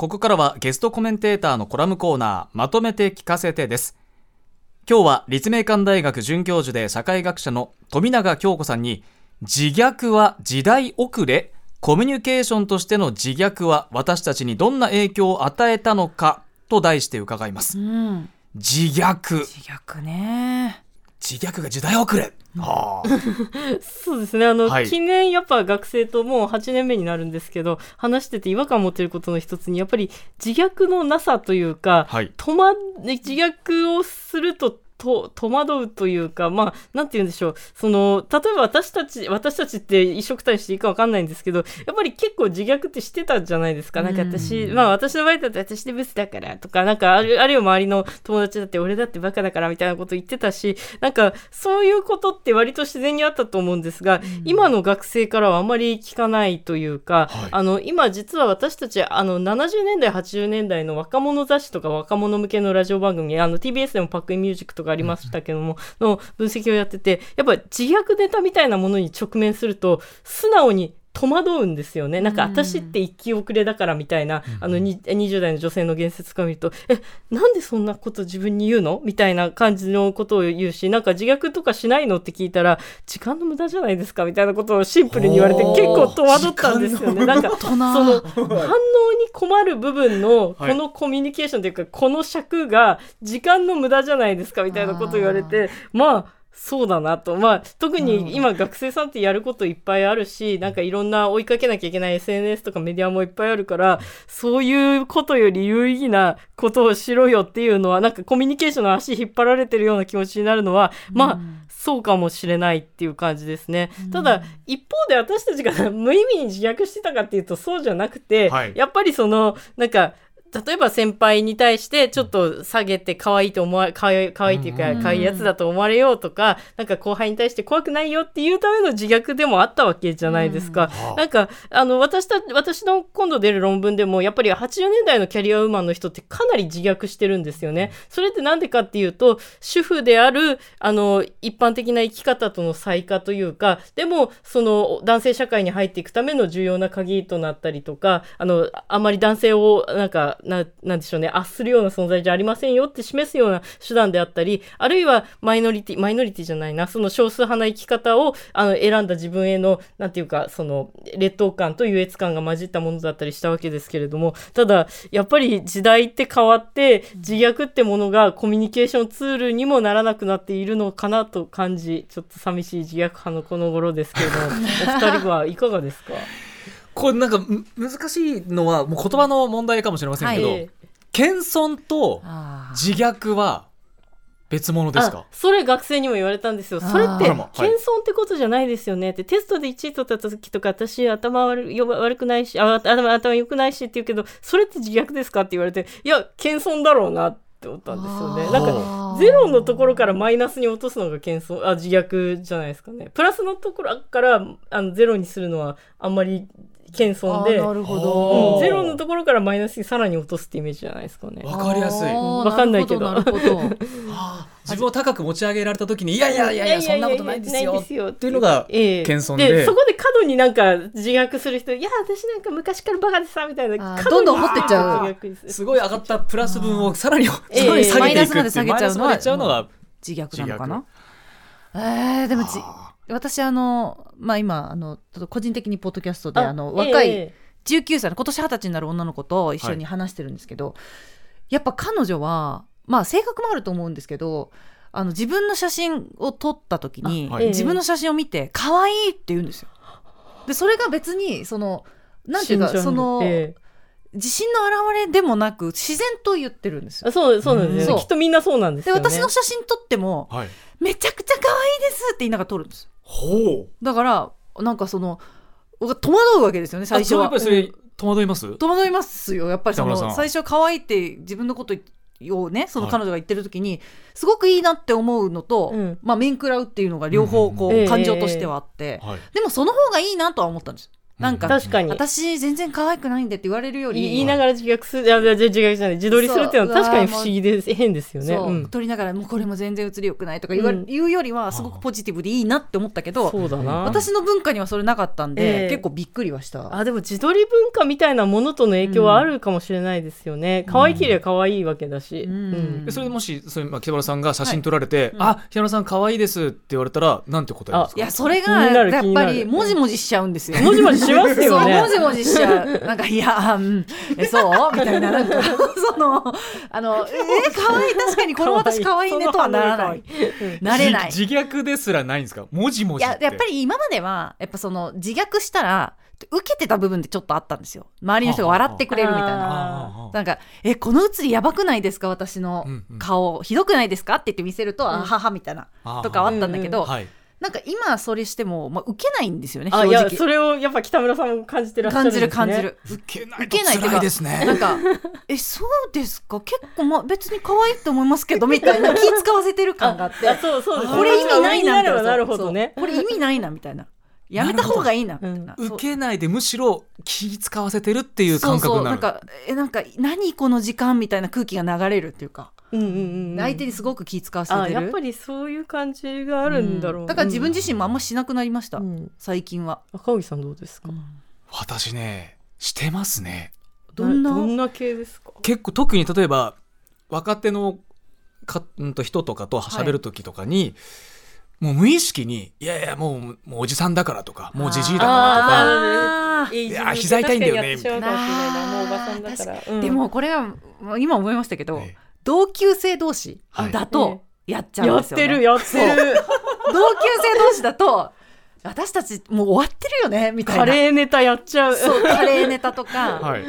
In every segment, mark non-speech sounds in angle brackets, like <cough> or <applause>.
ここからはゲストコメンテーターのコラムコーナーまとめて聞かせてです。今日は立命館大学准教授で社会学者の富永京子さんに自虐は時代遅れコミュニケーションとしての自虐は私たちにどんな影響を与えたのかと題して伺います、うん、自虐自虐ね自虐が時代遅れ、はあ。<laughs> そうですね。あの、はい。近年やっぱ学生ともう8年目になるんですけど話してて違和感を持っていることの一つにやっぱり自虐のなさというか、はい。戸惑自虐をするとと戸惑うというかまあなんて言うんでしょう。その例えば私たち私たちって一緒くたにしていいかわかんないんですけどやっぱり結構自虐ってしてたじゃないですか。なんか私、まあ私の場合だと私でブスだからとかなんかあるあるいは周りの友達だって俺だってバカだからみたいなこと言ってたしなんかそういうことって割と自然にあったと思うんですが、今の学生からはあまり聞かないというか、はい。あの今実は私たちあの70年代80年代の若者雑誌とか若者向けのラジオ番組あの TBS でもパックインミュージックとかありましたけども、の分析をやっててやっぱ自虐ネタみたいなものに直面すると素直に戸惑うんですよね。なんか私って生き遅れだからみたいな、あのに20代の女性の言説から見るとえなんでそんなこと自分に言うの？みたいな感じのことを言うしなんか自虐とかしないのって聞いたら時間の無駄じゃないですかみたいなことをシンプルに言われて結構戸惑ったんですよね。なんかその反応に困る部分のはい。このコミュニケーションというかこの尺が時間の無駄じゃないですかみたいなことを言われてまあそうだなと、まあ、特に今学生さんってやることいっぱいあるしなんかいろんな追いかけなきゃいけない SNS とかメディアもいっぱいあるからそういうことより有意義なことをしろよっていうのはなんかコミュニケーションの足引っ張られてるような気持ちになるのはまあ、そうかもしれないっていう感じですね。ただ一方で私たちが <laughs> 無意味に自虐してたかっていうとそうじゃなくて、はい。やっぱりそのなんか例えば先輩に対してちょっと下げて可愛いと思わ可愛い可愛いっていうか可愛いやつだと思われようとか、なんか後輩に対して怖くないよっていうための自虐でもあったわけじゃないですか。なんかあの私た私の今度出る論文でもやっぱり80年代のキャリアウーマンの人ってかなり自虐してるんですよね。それってなんでかっていうと主婦であるあの一般的な生き方との差異化というかでもその男性社会に入っていくための重要な鍵となったりとかあのあんまり男性をなんかななんでしょうね。圧するような存在じゃありませんよって示すような手段であったりあるいはマイノリティマイノリティじゃないな。その少数派な生き方をあの選んだ自分へのなんていうかその劣等感と優越感が混じったものだったりしたわけですけれどもただやっぱり時代って変わって自虐ってものがコミュニケーションツールにもならなくなっているのかなと感じちょっと寂しい自虐派のこの頃ですけれどもお二人はいかがですか？これなんかむ難しいのはもう言葉の問題かもしれませんけど、ええ謙遜と自虐は別物ですあかそれ学生にも言われたんですよ。それって謙遜ってことじゃないですよね。って、テストで1位取った時とか私頭悪よ悪くないしあ頭頭良くないしって言うけどそれって自虐ですかって言われていや謙遜だろうなって思ったんですよね。なんかゼロのところからマイナスに落とすのが謙遜あ自虐じゃないですかね。プラスのところからあのゼロにするのはあんまり謙遜でなるほあど、ーゼロのところからマイナスにさらに落とすってイメージじゃないですかね。わかりやすい。わかんないけど。<laughs> 自分を高く持ち上げられた時にいやいやいやいやそんなことないですよっていうのがええ。謙遜で。そこで過度になんか自虐する人いや私なんか昔からバカでさみたいな。どんどん掘ってっちゃう。すごい上がったプラス分をさらにさ下げていく。っていうマイナスまで下げちゃうのが自虐なのかな？えー、でもじ私あのまあ今あのちょっと個人的にポッドキャストであの若い、え19歳の今年二十歳になる女の子と一緒に話してるんですけど、やっぱ彼女はまあ性格もあると思うんですけどあの自分の写真を撮った時に、あはい。自分の写真を見て可愛いって言うんですよ。でそれが別にそのなんていうかその、ええ。自信の表れでもなく自然と言ってるんですよ。あそうそうなんですよね。きっとみんなそうなんですでよね。私の写真撮ってもはい。めちゃくちゃ可愛いですって言いながら撮るんです。ほう。だからなんかその戸惑うわけですよね最初あは。やっぱりそれ戸惑います？戸惑いますよ。やっぱりその最初可愛いって自分のことをねその彼女が言ってる時に、すごくいいなって思うのと、うん。まあ面食らうっていうのが両方こう、うん。感情としてはあって、はいでもその方がいいなとは思ったんですなんか確かに。私全然可愛くないんでって言われるより言いながら自虐するいやいや自虐じゃない自撮りするっていうのは確かに不思議です。変ですよね。撮りながらもうこれも全然映り良くないとか言わ、うん。言うよりはすごくポジティブでいいなって思ったけど、そうだな。私の文化にはそれなかったんで、ええ。結構びっくりはした。あでも自撮り文化みたいなものとの影響はあるかもしれないですよね、可愛ければ可愛いわけだし、うん。それでもしそれ、まあ、北村さんが写真撮られて「うん。あ北村さん可愛いです」って言われたらなんて答えるんですか？いやそれがやっぱりもじもじしちゃうんですよ。もじもじしますよね。そうもじもじしちゃう。なんかいやうんえそう？みたいななんか <laughs> そのあのえ可愛い。確かに <laughs> この私可愛いねとはならない。なれない。自自虐ですらないんですか？文字文字って。いややっぱり今まではやっぱその自虐したら受けてた部分ってちょっとあったんですよ。周りの人が笑ってくれるみたいな。あなんか「えこの写りやばくないですか？私のうんうん。顔、ひどくないですか?」って言って見せると「あはは」みたいなとかはあったんだけど、はいなんか今それしても、まあ、受けないんですよねあ正直。いやそれをやっぱ北村さんも感じてらっしゃるんです、ね、感じる感じる。受けない受けないですねなんか「えそうですか？結構、まあ、別に可愛いと思いますけど」みたいな気使わせてる感があって。あそうそうこれ意味ないなみたいななるほどね。これ意味ないなみたいな。やめた方がいいなみたいな。受けないでむしろ気使わせてるっていう感覚になる。そうそう。なんかえなんか何この時間みたいな空気が流れるっていうか、うんうんうんうん。相手にすごく気使わせてる？あやっぱりそういう感じがあるんだろう、うん。だから自分自身もあんましなくなりました、うん。最近は、赤荻さんどうですか、私ねしてますね。どんな？どんな？系ですか？結構特に例えば若手のか、うん、と人とかと喋る時とかに、もう無意識に「いやいやもうもうおじさんだから」とか「もうじじいだから」とか。いいや膝痛いんだよね確かにやってしまうかもしれないなでもこれは今思いましたけど、ええ同級生同士はい。だとやっちゃうんやっですよ、ね。てるやってる。同級生同士だと私たちもう終わってるよねみたいな。カレーネタやっちゃう。そうカレーネタとか、<laughs> はい、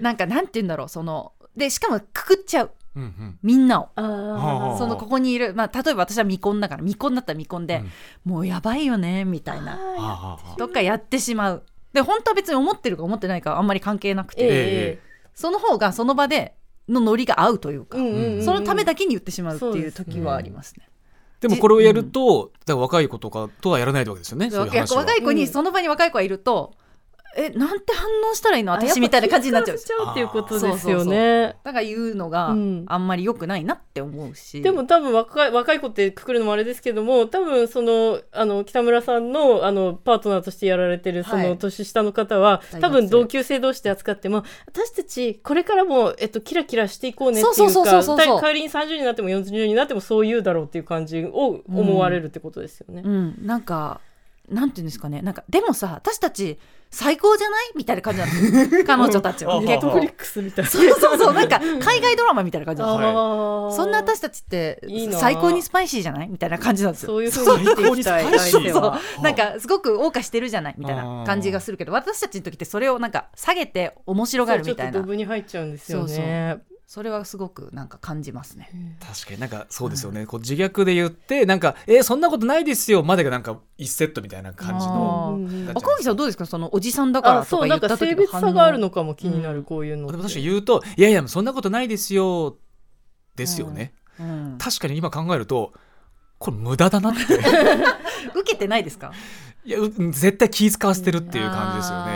なんかなんて言うんだろうそのでしかもくくっちゃう。うんうん。みんなを。あはあ。そのここにいる、まあ、例えば私は未婚だから未婚だったら未婚で、もうやばいよねみたいな。とかやってしまう。で本当は別に思ってるか思ってないかあんまり関係なくて、ええ。その方がその場でのノリが合うというか、うんうんうんそのためだけに言ってしまうっていう時はありますね。でもこれをやると、だから若い子とかとはやらないわけですよね若い子に、うん。その場に若い子がいるとえなんて反応したらいいの？あ私みたいな感じになっちゃう。っていうことですよね。だから言うのがうん。あんまり良くないなって思うし、でも多分若い若い子ってくくるのもあれですけども多分そのあの北村さんのあのパートナーとしてやられてるそはい。の年下の方は、大学生。多分同級生同士で扱っても私たちこれからも、えっと、キラキラしていこうねっていうかそうそう仮に30になっても40になってもそう言うだろうっていう感じを思われるってことですよね。うん、なんかなんていうんですかね。なんかでもさ私たち最高じゃない？みたいな感じなんですよ。<laughs> 彼女たちは。ネットフリックスみたいな。そうそうそう。なんか海外ドラマみたいな感じなんですよ。そんな私たちっていいな。最高にスパイシーじゃない？みたいな感じなんですよ。そういうふうに生きていきたい。最高にスパイシー。相手は。そう。なんかすごく謳歌してるじゃない？みたいな。感じがするけど私たちの時ってそれをなんか下げて面白がるみたいな。そうちょっとドブに入っちゃうんですよね。それはすごくなんか感じますね。確かになんかそうですよね、こう自虐で言ってなんか「えーそんなことないですよ」までがなんか一セットみたいな感じの赤木さんどうですか？そのおじさんだからあとそうなんかか言った時性別差があるのかも気になる、うん。こういうのでも確かに言うと「いやいやそんなことないですよ」ですよね、うん。確かに今考えるとこれ無駄だなって。<laughs> 受けてないですか？いやう絶対気使わせてるっていう感じですよね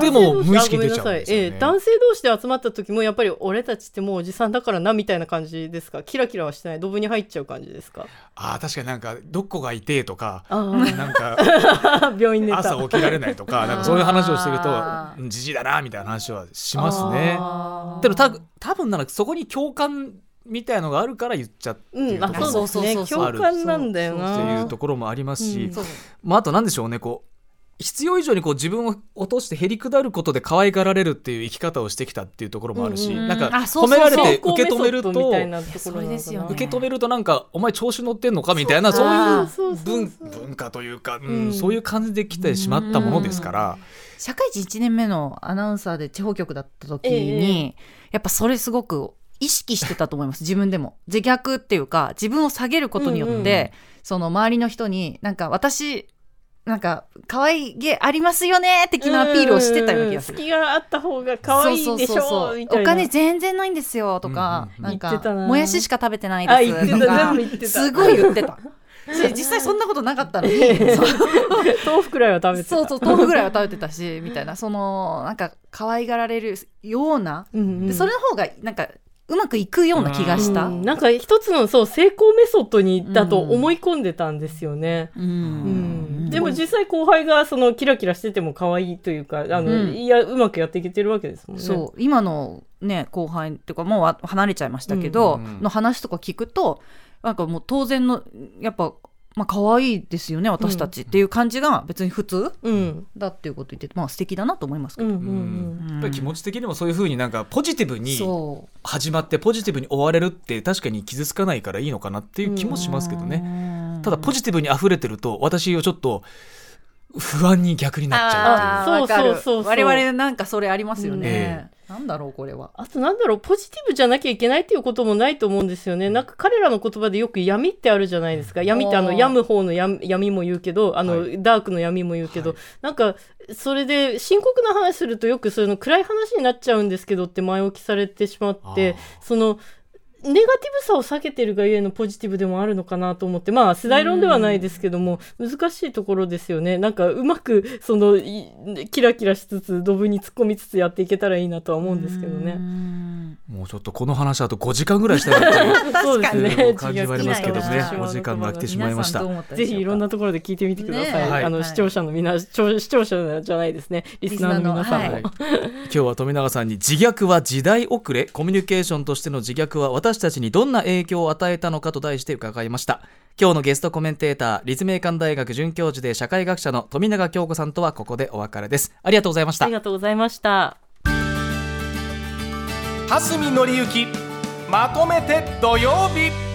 でも無意識に出ちゃうんですよね。ええ男性同士で集まった時もやっぱり俺たちってもうおじさんだからなみたいな感じですか？キラキラはしてない。ドブに入っちゃう感じですか？あー確かになんかどこが痛えとかあなんかあ <laughs> 病院朝起きられないとかなんかそういう話をしてるとじじいだなみたいな話はしますね。あー。でもた多分ならそこに共感みたいのがあるから言っちゃってうん、あいうところそうですねそうそうそう共感なんだよってないうところもありますし、まあ、あと何でしょうねこう必要以上にこう自分を落としてへりくだることで可愛がられるっていう生き方をしてきたっていうところもあるし、うんうんなんか褒められて受け止めると受け止めるとなんかお前調子乗ってんのかみたいなそうあいうそうそう文そう。文化というか、うんうん。そういう感じで来てしまったものですから、社会人1年目のアナウンサーで地方局だった時に、やっぱそれすごく意識してたと思います。自分でも。自虐っていうか自分を下げることによって、うんうん。その周りの人になんか私なんか可愛げありますよね的なアピールをしてたような気がする。隙があった方が可愛いでしょみたいな。お金全然ないんですよ。とか、うんなんか言ってたな。もやししか食べてないあですとかすごい言ってた。し実際そんなことなかったのに。そ <laughs> う豆腐くらいは食べてた。そうそう豆腐ぐらいは食べてたしみたいな。そのなんか可愛がられるような、うんうん。でそれの方がなんかうまくいくような気がした。うん。なんか一つのそう成功メソッドにだと思い込んでたんですよね。うん。うん。でも実際後輩がそのキラキラしてても可愛いというかあの、うん。いやうまくやっていけてるわけですもんね。そう。今のね後輩っていうかもうわ離れちゃいましたけど、の話とか聞くとなんかもう当然のやっぱまあ可愛いですよね私たち。っていう感じが別に普通うん。だっていうこと言っててまあ素敵だなと思いますけど、やっぱり気持ち的にもそういうふうになんかポジティブにそ始まってポジティブに終われるって確かに傷つかないからいいのかなっていう気もしますけどね。ねただポジティブに溢れてると私をちょっと不安に逆になっちゃうそうそうそうそう。我々なんかそれありますよね、えなんだろうこれは。あとなんだろうポジティブじゃなきゃいけないっていうこともないと思うんですよね。なんか彼らの言葉でよく闇ってあるじゃないですか。闇ってあのおー。病む方の闇闇も言うけど、あの、はダークの闇も言うけど、はい。なんかそれで深刻な話するとよくそういうの暗い話になっちゃうんですけどって前置きされてしまって、そのネガティブさを避けてるがゆえのポジティブでもあるのかなと思ってまあ世代論ではないですけども難しいところですよねなんかうまくそのキラキラしつつドブに突っ込みつつやっていけたらいいなとは思うんですけどね。ん。もうちょっとこの話あと5時間ぐらいしたいなっていう <laughs> そうですね。感じはありますけどね。お時間が来てしまいました。ぜひいろんなところで聞いてみてください。あの、はい。視聴者のみな視聴視聴者じゃないですね。リスナーの皆さんも。今日は富永さんに自虐は時代遅れコミュニケーションとしての自虐は私たちにどんな影響を与えたのかと題して伺いました。今日のゲストコメンテーター立命館大学准教授で社会学者の富永京子さんとはここでお別れです。ありがとうございました。ありがとうございました。蓮見紀之まとめて土曜日。